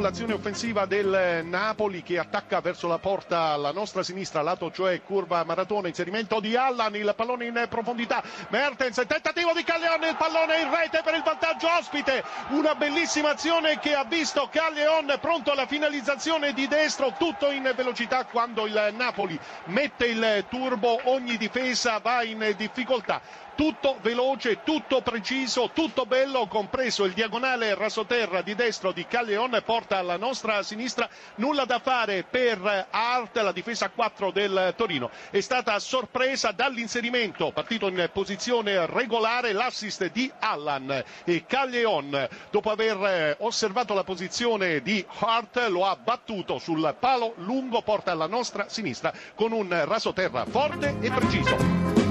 l'azione offensiva del Napoli che attacca verso la porta alla nostra sinistra, lato cioè curva maratona, inserimento di Allan, il pallone in profondità, Mertens, tentativo di Calleon, il pallone in rete per il vantaggio ospite, una bellissima azione che ha visto Calleon pronto alla finalizzazione di destro, tutto in velocità quando il Napoli mette il turbo, ogni difesa va in difficoltà. Tutto veloce, tutto preciso, tutto bello, compreso il diagonale rasoterra di destro di Calleon, porta alla nostra sinistra, nulla da fare per Art, la difesa 4 del Torino. È stata sorpresa dall'inserimento, partito in posizione regolare, l'assist di Allan e Calleon, dopo aver osservato la posizione di Hart, lo ha battuto sul palo lungo, porta alla nostra sinistra con un rasoterra forte e preciso.